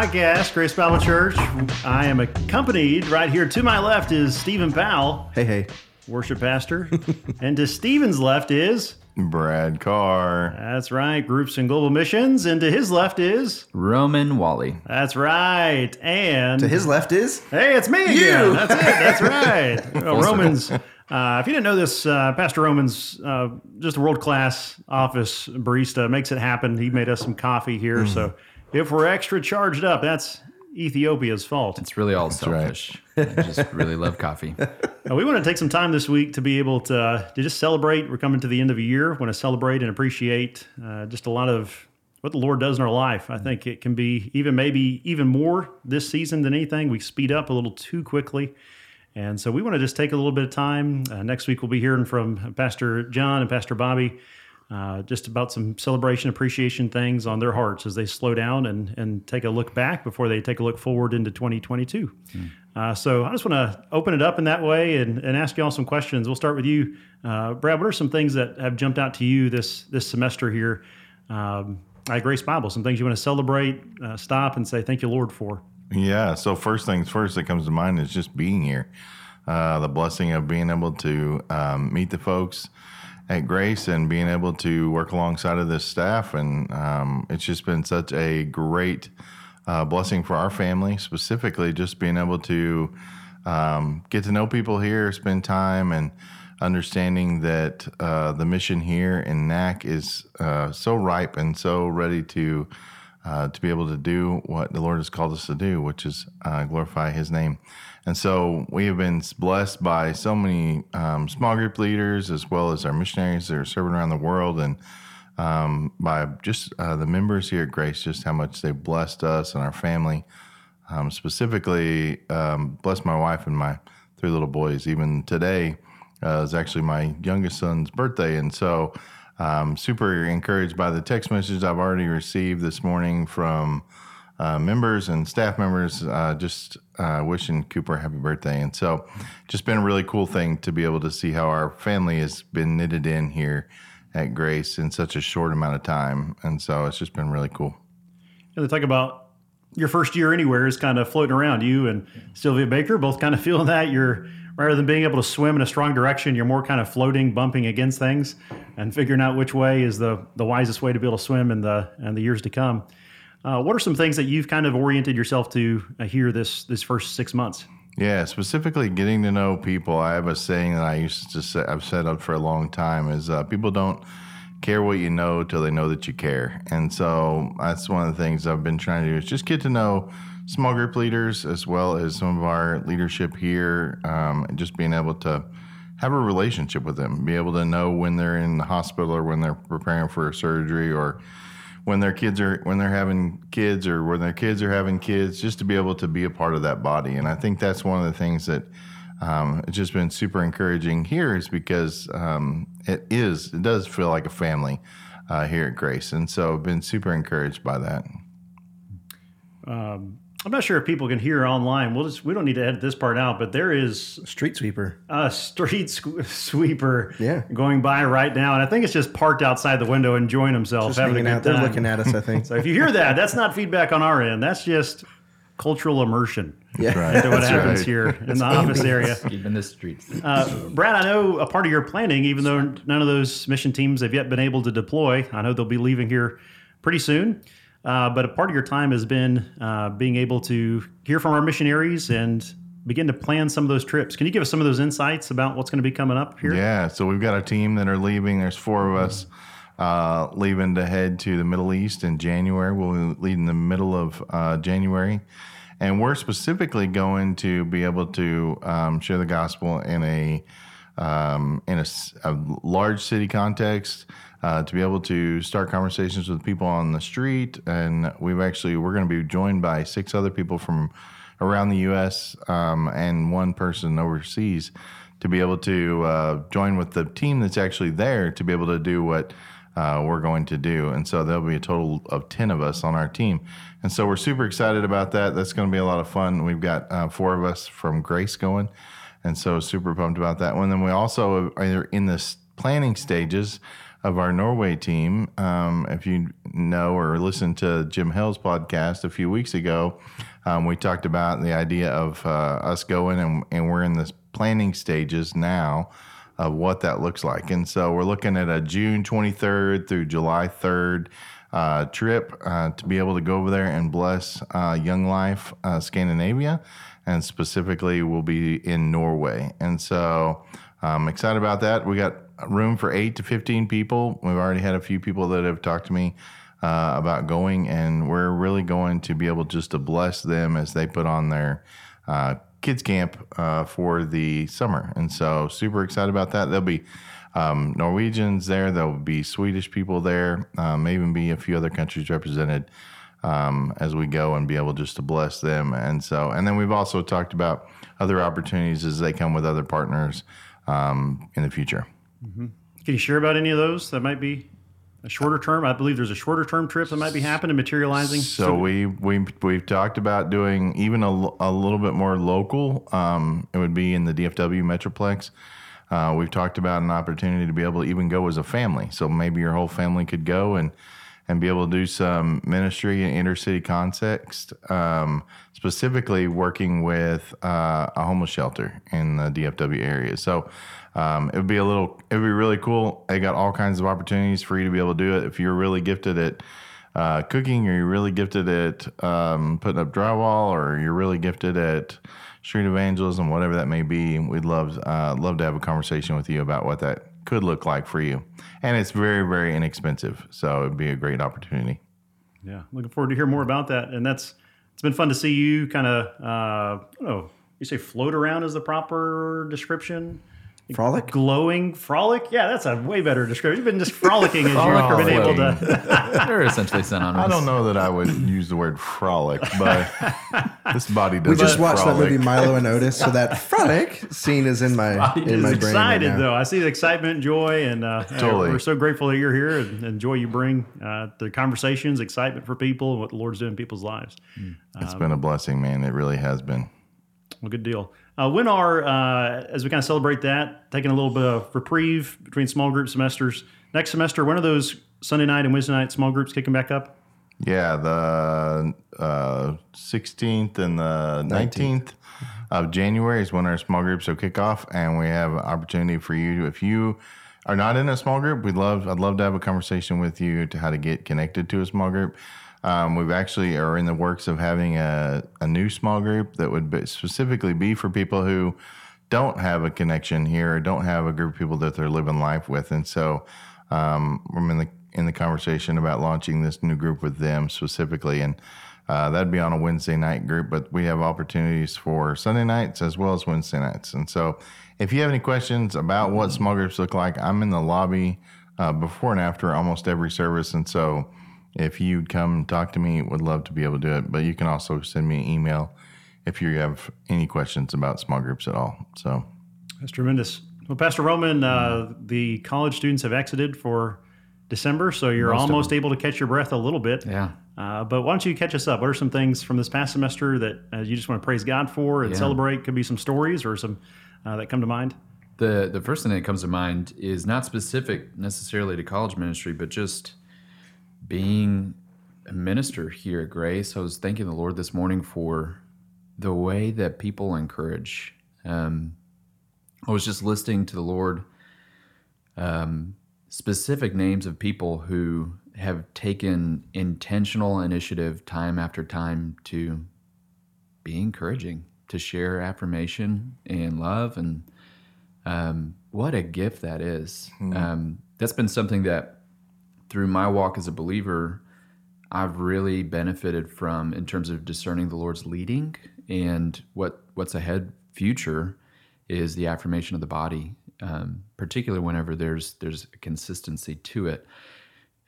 the Podcast, Grace Bible Church. I am accompanied right here to my left is Stephen Powell, Hey, hey. worship pastor, and to Stephen's left is Brad Carr. that's right, groups and global missions, and to his left is Roman Wally. that's right, and To his left is Hey, it's me again. You. That's it. That's right. Well, Romans. Uh, if you didn't know this, uh, Pastor Romans, uh, just a world class office barista, makes it happen. He made us some coffee here. So if we're extra charged up, that's Ethiopia's fault. It's really all right. selfish. I just really love coffee. Uh, we want to take some time this week to be able to, uh, to just celebrate. We're coming to the end of a year. want to celebrate and appreciate uh, just a lot of what the Lord does in our life. I think it can be even maybe even more this season than anything. We speed up a little too quickly. And so we want to just take a little bit of time. Uh, next week, we'll be hearing from Pastor John and Pastor Bobby uh, just about some celebration, appreciation things on their hearts as they slow down and, and take a look back before they take a look forward into 2022. Uh, so I just want to open it up in that way and, and ask you all some questions. We'll start with you, uh, Brad. What are some things that have jumped out to you this this semester here um, at Grace Bible? Some things you want to celebrate, uh, stop, and say thank you, Lord, for. Yeah. So first things first that comes to mind is just being here. Uh, the blessing of being able to um, meet the folks at Grace and being able to work alongside of this staff, and um, it's just been such a great uh, blessing for our family. Specifically, just being able to um, get to know people here, spend time, and understanding that uh, the mission here in NAC is uh, so ripe and so ready to uh, to be able to do what the Lord has called us to do, which is uh, glorify His name. And so we have been blessed by so many um, small group leaders as well as our missionaries that are serving around the world, and um, by just uh, the members here at Grace, just how much they've blessed us and our family. Um, specifically, um, blessed my wife and my three little boys. Even today uh, is actually my youngest son's birthday, and so um, super encouraged by the text messages I've already received this morning from uh, members and staff members, uh, just uh, wishing Cooper a happy birthday. And so, just been a really cool thing to be able to see how our family has been knitted in here at Grace in such a short amount of time. And so, it's just been really cool. And they talk about your first year anywhere is kind of floating around. You and Sylvia Baker both kind of feeling that you're rather than being able to swim in a strong direction, you're more kind of floating, bumping against things, and figuring out which way is the the wisest way to be able to swim in the in the years to come. Uh, what are some things that you've kind of oriented yourself to uh, here this this first six months? Yeah, specifically getting to know people. I have a saying that I used to say, I've said up for a long time is uh, people don't care what you know till they know that you care. And so that's one of the things I've been trying to do is just get to know small group leaders as well as some of our leadership here, um, and just being able to have a relationship with them, be able to know when they're in the hospital or when they're preparing for a surgery or when their kids are when they're having kids or when their kids are having kids, just to be able to be a part of that body. And I think that's one of the things that um, it's just been super encouraging here is because um, it is it does feel like a family uh, here at Grace, and so I've been super encouraged by that. Um, I'm not sure if people can hear online. We'll just we don't need to edit this part out, but there is street sweeper. a street sw- sweeper Yeah. going by right now, and I think it's just parked outside the window enjoying himself, Just having a good out there time. looking at us, I think. So if you hear that, that's not feedback on our end. That's just cultural immersion yeah. Right. into what That's happens right. here in the office area. Even the streets. Uh, Brad, I know a part of your planning, even though none of those mission teams have yet been able to deploy, I know they'll be leaving here pretty soon. Uh, but a part of your time has been uh, being able to hear from our missionaries and begin to plan some of those trips. Can you give us some of those insights about what's going to be coming up here? Yeah, so we've got a team that are leaving. There's four of us uh, leaving to head to the Middle East in January. We'll leave in the middle of uh, January. And we're specifically going to be able to um, share the gospel in a um, in a large city context, uh, to be able to start conversations with people on the street. And we've actually we're going to be joined by six other people from around the U.S. Um, and one person overseas to be able to uh, join with the team that's actually there to be able to do what uh, we're going to do. And so there'll be a total of 10 of us on our team. And so we're super excited about that. That's going to be a lot of fun. We've got uh, four of us from Grace going. And so super pumped about that one. Then we also are in the planning stages of our Norway team. Um, if you know or listened to Jim Hill's podcast a few weeks ago, um, we talked about the idea of uh, us going, and, and we're in the planning stages now of what that looks like. And so we're looking at a June 23rd through July 3rd uh, trip uh, to be able to go over there and bless uh, Young Life uh, Scandinavia. And specifically, we'll be in Norway. And so I'm excited about that. We got room for eight to 15 people. We've already had a few people that have talked to me uh, about going, and we're really going to be able just to bless them as they put on their uh, kids camp uh, for the summer. And so, super excited about that. There'll be um, Norwegians there, there'll be Swedish people there, um, may even be a few other countries represented. Um, as we go and be able just to bless them. And so, and then we've also talked about other opportunities as they come with other partners um, in the future. Can you share about any of those that might be a shorter term? I believe there's a shorter term trip that might be happening, materializing. So we we we've talked about doing even a, a little bit more local. Um, it would be in the DFW Metroplex. Uh, we've talked about an opportunity to be able to even go as a family. So maybe your whole family could go and and be able to do some ministry in intercity context, um, specifically working with uh, a homeless shelter in the DFW area. So um, it would be a little, it would be really cool. They got all kinds of opportunities for you to be able to do it. If you're really gifted at uh, cooking, or you're really gifted at um, putting up drywall, or you're really gifted at street evangelism, whatever that may be, we'd love uh, love to have a conversation with you about what that could look like for you. And it's very, very inexpensive, so it'd be a great opportunity. Yeah, looking forward to hear more about that. And that's it's been fun to see you kind of uh, I don't know. You say float around is the proper description. Frolic? Glowing frolic. Yeah, that's a way better description. You've been just frolicking as you've been able to. They're essentially synonymous. I don't know that I would use the word frolic, but this body does. Not. We just not watched that frolic. movie Milo and Otis, so that frolic scene is in my in my He's brain. excited right though. I see the excitement, joy, and uh, Totally. we're so grateful that you're here and, and joy you bring uh, the conversations, excitement for people, and what the Lord's doing in people's lives. It's been a blessing, man. It really has been. Well, good deal. Uh, when are, uh, as we kind of celebrate that, taking a little bit of reprieve between small group semesters, next semester, when are those Sunday night and Wednesday night small groups kicking back up? Yeah, the uh, 16th and the 19th of January is when our small groups will kick off, and we have an opportunity for you. If you are not in a small group, we'd love I'd love to have a conversation with you to how to get connected to a small group. Um, we've actually are in the works of having a, a new small group that would be, specifically be for people who don't have a connection here or don't have a group of people that they're living life with, and so um, I'm in the in the conversation about launching this new group with them specifically, and uh, that'd be on a Wednesday night group. But we have opportunities for Sunday nights as well as Wednesday nights, and so if you have any questions about what small groups look like, I'm in the lobby uh, before and after almost every service, and so if you'd come talk to me, would love to be able to do it. But you can also send me an email if you have any questions about small groups at all. So. That's tremendous. Well, Pastor Roman, uh, the college students have exited for December, so you're Most almost able to catch your breath a little bit. Yeah. Uh, but why don't you catch us up? What are some things from this past semester that uh, you just want to praise God for and Yeah. celebrate? Could be some stories or some uh, that come to mind. The the first thing that comes to mind is not specific necessarily to college ministry, but just being a minister here at Grace. I was thanking the Lord this morning for the way that people encourage. Um, I was just listening to the Lord um, specific names of people who have taken intentional initiative time after time to be encouraging, to share affirmation and love and um, what a gift that is. Um, that's been something that through my walk as a believer, I've really benefited from in terms of discerning the Lord's leading and what what's ahead future is the affirmation of the body, um, particularly whenever there's there's a consistency to it.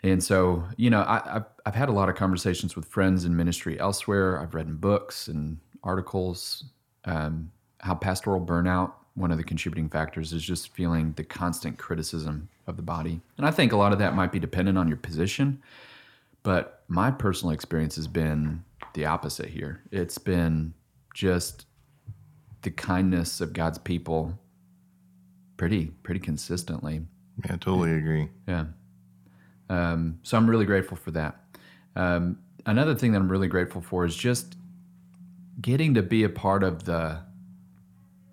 And so, you know, I, I've, I've had a lot of conversations with friends in ministry elsewhere. I've read in books and articles um, how pastoral burnout, one of the contributing factors, is just feeling the constant criticism of the body. And I think a lot of that might be dependent on your position. But my personal experience has been the opposite here. It's been just the kindness of God's people pretty pretty consistently. Yeah, totally agree. Yeah. Um, so I'm really grateful for that. Um, another thing that I'm really grateful for is just getting to be a part of the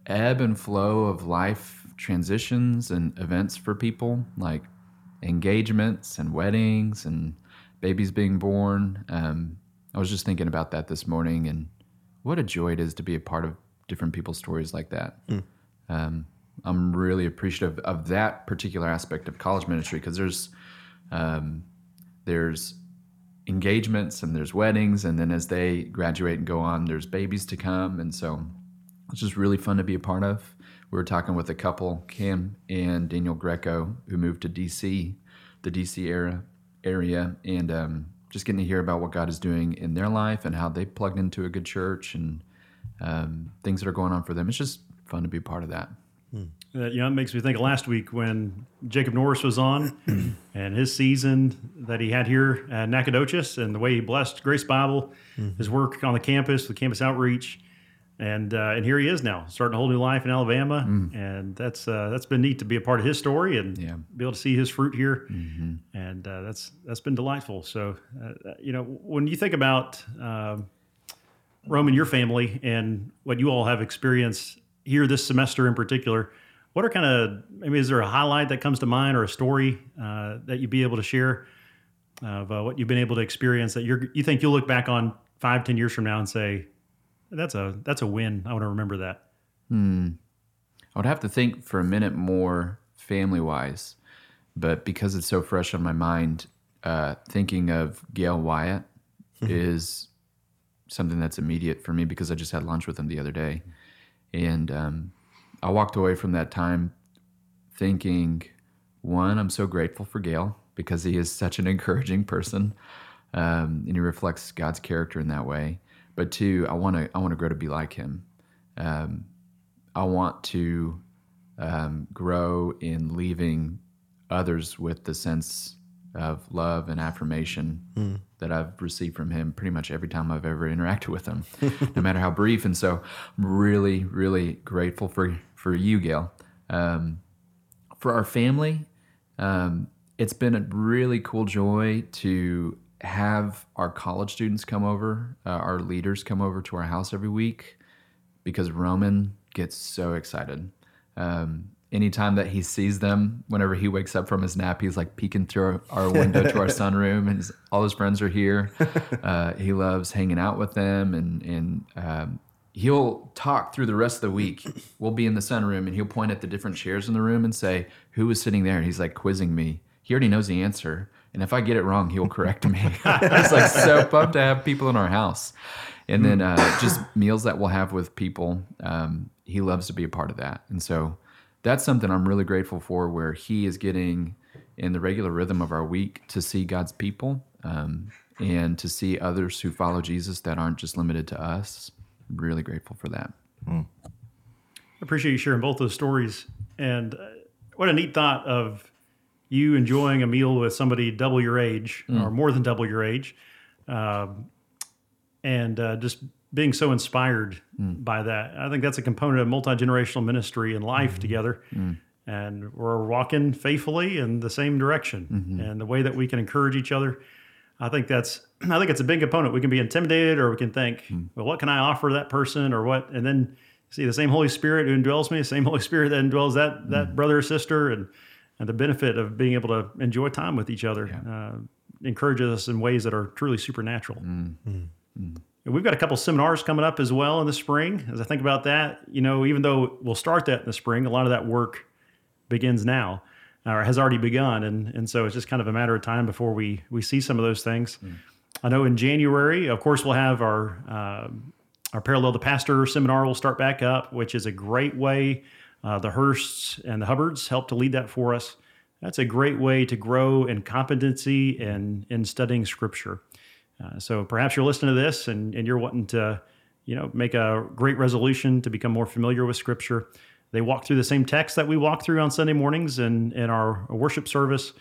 ebb and flow of life transitions and events for people, like engagements and weddings and babies being born. Um, I was just thinking about that this morning and what a joy it is to be a part of different people's stories like that. Um, I'm really appreciative of that particular aspect of college ministry because there's um, there's engagements and there's weddings and then as they graduate and go on there's babies to come. And so it's just really fun to be a part of. We were talking with a couple kim and daniel greco who moved to dc the dc era area and um, just getting to hear about what god is doing in their life and how they plugged into a good church and um, things that are going on for them. It's just fun to be a part of that Uh, you know, it makes me think of last week when Jacob Norris was on and his season that he had here at Nacogdoches and the way he blessed Grace Bible, his work on the campus, the campus outreach. And uh, and here he is now, starting a whole new life in Alabama, and that's uh, that's been neat to be a part of his story and Yeah. be able to see his fruit here, and uh, that's that's been delightful. So, uh, you know, when you think about um, Rome and your family and what you all have experienced here this semester in particular, what are kind of maybe is there a highlight that comes to mind or a story uh, that you'd be able to share of uh, what you've been able to experience that you're you think you'll look back on five ten years from now and say that's a that's a win. I want to remember that. Hmm. I would have to think for a minute more family wise, but because it's so fresh on my mind, uh, thinking of Gail Wyatt is something that's immediate for me because I just had lunch with him the other day. And um, I walked away from that time thinking, one, I'm so grateful for Gail because he is such an encouraging person um, and he reflects God's character in that way. But two, I want to I want to grow to be like him. Um, I want to um, grow in leaving others with the sense of love and affirmation that I've received from him pretty much every time I've ever interacted with him, no matter how brief. And so I'm really, really grateful for, for you, Gail. Um, for our family, um, it's been a really cool joy to have our college students come over, uh, our leaders come over to our house every week because Roman gets so excited. Um, anytime that he sees them, whenever he wakes up from his nap, he's like peeking through our, our window to our sunroom, and his, all his friends are here. Uh, he loves hanging out with them, and and um, he'll talk through the rest of the week. We'll be in the sunroom, and he'll point at the different chairs in the room and say, "Who was sitting there?" And he's like quizzing me. He already knows the answer, and if I get it wrong, he'll correct me. it's like so pumped to have people in our house and then uh, just meals that we'll have with people. Um, he loves to be a part of that, and so that's something I'm really grateful for. Where he is getting in the regular rhythm of our week to see God's people um, and to see others who follow Jesus that aren't just limited to us. Really grateful for that. I appreciate you sharing both those stories. And uh, what a neat thought of you enjoying a meal with somebody double your age or more than double your age. Um, and uh, just being so inspired by that. I think that's a component of multi generational ministry and life together. And we're walking faithfully in the same direction. And the way that we can encourage each other, I think that's I think it's a big component. We can be intimidated or we can think, hmm. well, what can I offer that person or what? And then see the same Holy Spirit who indwells me, the same Holy Spirit that indwells that hmm. that brother or sister and and the benefit of being able to enjoy time with each other uh, encourages us in ways that are truly supernatural. Hmm. And We've got a couple seminars coming up as well in the spring. As I think about that, you know, even though we'll start that in the spring, a lot of that work begins now or has already begun. And, and so it's just kind of a matter of time before we, we see some of those things. I know in January, of course, we'll have our, uh, our Parallel to Pastor seminar will start back up, which is a great way. Uh, the Hursts and the Hubbards help to lead that for us. That's a great way to grow in competency and in studying Scripture. Uh, so perhaps you're listening to this and, and you're wanting to, you know, make a great resolution to become more familiar with Scripture. They walk through the same text that we walk through on Sunday mornings in, in our worship service,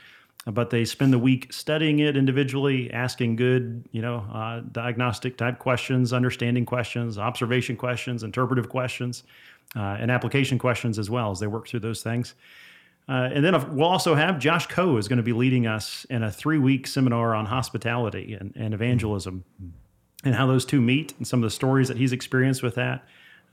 but they spend the week studying it individually, asking good, you know, uh, diagnostic type questions, understanding questions, observation questions, interpretive questions, uh, and application questions as well as they work through those things. Uh, and then we'll also have Josh Coe is going to be leading us in a three week seminar on hospitality and, and evangelism and how those two meet and some of the stories that he's experienced with that.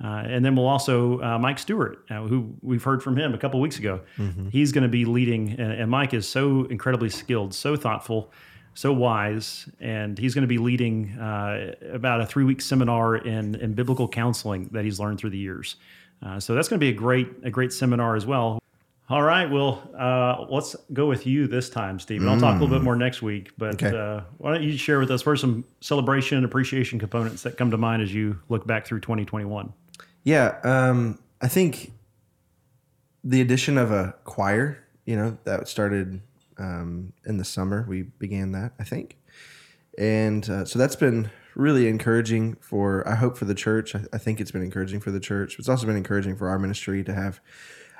Uh, and then we'll also uh, Mike Stewart, uh, who we've heard from him a couple weeks ago. Mm-hmm. He's going to be leading, and, and, Mike is so incredibly skilled, so thoughtful, so wise, and he's going to be leading uh, about a three week seminar in in biblical counseling that he's learned through the years. Uh, so that's going to be a great a great seminar as well. All right, well, uh, let's go with you this time, Stephen. I'll talk a little bit mm. more next week, but okay. uh, why don't you share with us first some celebration and appreciation components that come to mind as you look back through 2021? Yeah, um, I think the addition of a choir, you know, that started um, in the summer. We began that, I think, and uh, so that's been really encouraging for. I hope for the church. I, I think it's been encouraging for the church. It's also been encouraging for our ministry to have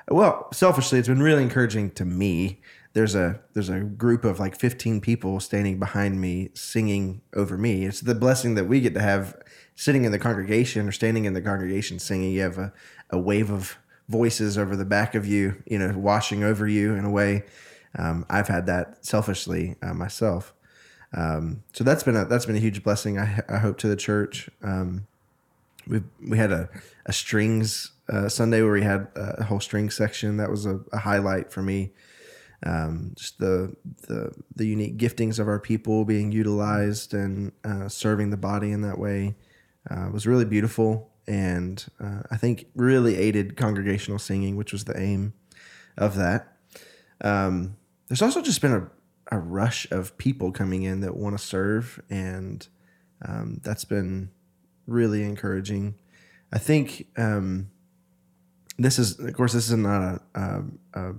well, selfishly, it's been really encouraging to me. There's a there's a group of like 15 people standing behind me singing over me. It's the blessing that we get to have sitting in the congregation or standing in the congregation singing. You have a, a wave of voices over the back of you, you know, washing over you in a way. Um, I've had that selfishly uh, myself. Um, so that's been a that's been a huge blessing. I, I hope to the church. Um, we we had a, a strings uh, Sunday where we had a whole string section. That was a, a highlight for me. Um, just the, the the unique giftings of our people being utilized and uh, serving the body in that way uh, was really beautiful, and uh, I think really aided congregational singing, which was the aim of that. Um, there's also just been a, a rush of people coming in that want to serve, and um, that's been really encouraging. I think um, this is, of course, this is not a, a, a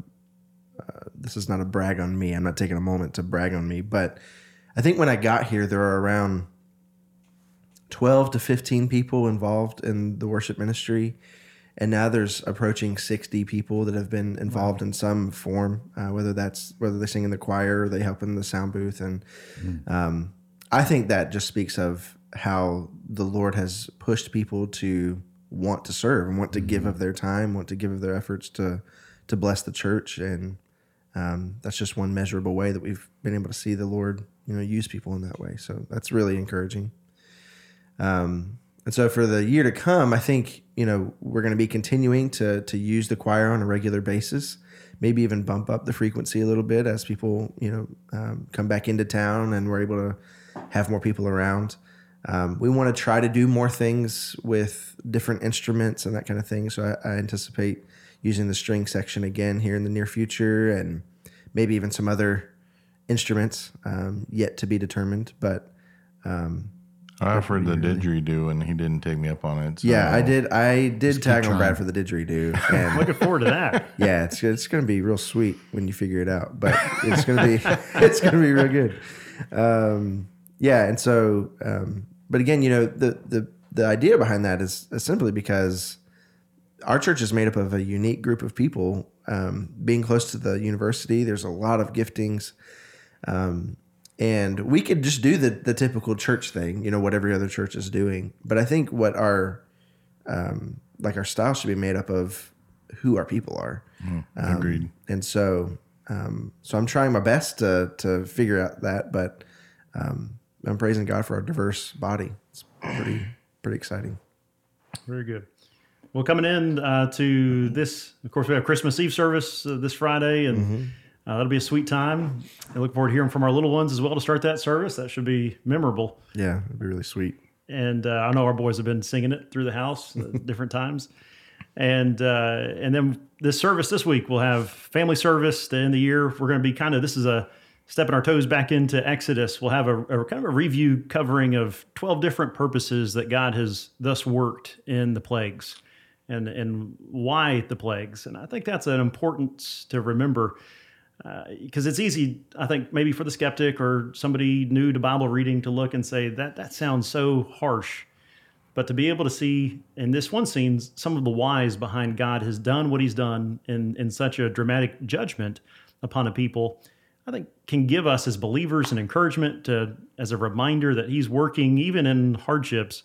uh, this is not a brag on me. I'm not taking a moment to brag on me, but I think when I got here, there are around 12 to 15 people involved in the worship ministry. And now there's approaching 60 people that have been involved wow. in some form, uh, whether that's whether they sing in the choir or they help in the sound booth. And mm. um, I think that just speaks of how the Lord has pushed people to want to serve and want to mm-hmm. give of their time, want to give of their efforts to to bless the church, and um, that's just one measurable way that we've been able to see the Lord, you know, use people in that way. So that's really encouraging. Um, and so for the year to come, I think you know we're going to be continuing to to use the choir on a regular basis. Maybe even bump up the frequency a little bit as people you know um, come back into town and we're able to have more people around. Um, we want to try to do more things with different instruments and that kind of thing. So I, I, anticipate using the string section again here in the near future, and maybe even some other instruments um, yet to be determined. But um, I offered the didgeridoo, and he didn't take me up on it. So yeah, I did. I did tag on Brad for the didgeridoo. And I'm Looking forward to that. Yeah, it's it's going to be real sweet when you figure it out, but it's going to be it's going to be real good. Um, yeah, and so um, but again, you know, the the the idea behind that is, simply because our church is made up of a unique group of people. Um, being close to the university, there's a lot of giftings, um, and we could just do the the typical church thing, you know, what every other church is doing. But I think what our um, like our style should be made up of who our people are. Mm, agreed. And so, um, so I'm trying my best to to figure out that, but um, I'm praising God for our diverse body. It's pretty pretty exciting. Very good. Well, coming in uh, to this, of course, we have Christmas Eve service uh, this Friday, and mm-hmm. uh, that'll be a sweet time. I look forward to hearing from our little ones as well to start that service. That should be memorable. Yeah, it'd be really sweet. And uh, I know our boys have been singing it through the house at different times. And uh, and then this service this week we'll have family service to end the year. We're going to be kind of this is a stepping our toes back into Exodus, we'll have a, a, kind of a review covering of 12 different purposes that God has thus worked in the plagues and, and why the plagues. And I think that's an importance to remember because uh, it's easy, I think, maybe for the skeptic or somebody new to Bible reading to look and say, that, that sounds so harsh. But to be able to see in this one scene some of the whys behind God has done what he's done in, in such a dramatic judgment upon a people I think can give us as believers an encouragement to, as a reminder that He's working even in hardships.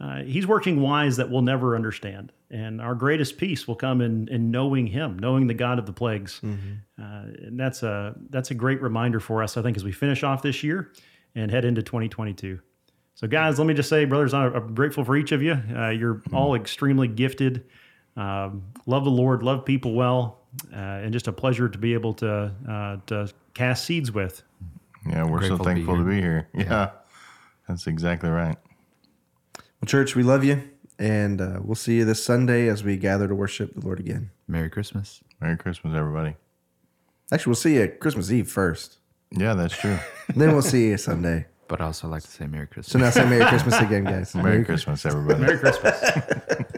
Uh, he's working wise that we'll never understand, And our greatest peace will come in, in knowing Him, knowing the God of the plagues. Uh, and that's a that's a great reminder for us, I think, as we finish off this year and head into 2022. So, guys, let me just say, brothers, I'm grateful for each of you. Uh, you're all extremely gifted. Um, love the Lord, love people well, and just a pleasure to be able to uh, to cast seeds with. Yeah, we're so Grateful to be thankful to be here. Yeah, that's exactly right. Well, church, we love you, and uh, we'll see you this Sunday as we gather to worship the Lord again. Merry Christmas. Merry Christmas, everybody. Actually, we'll see you at Christmas Eve first. Yeah, that's true. then we'll see you Sunday. But I also like to say Merry Christmas. So now say Merry Christmas again, guys. Merry Christmas, everybody. Merry Christmas.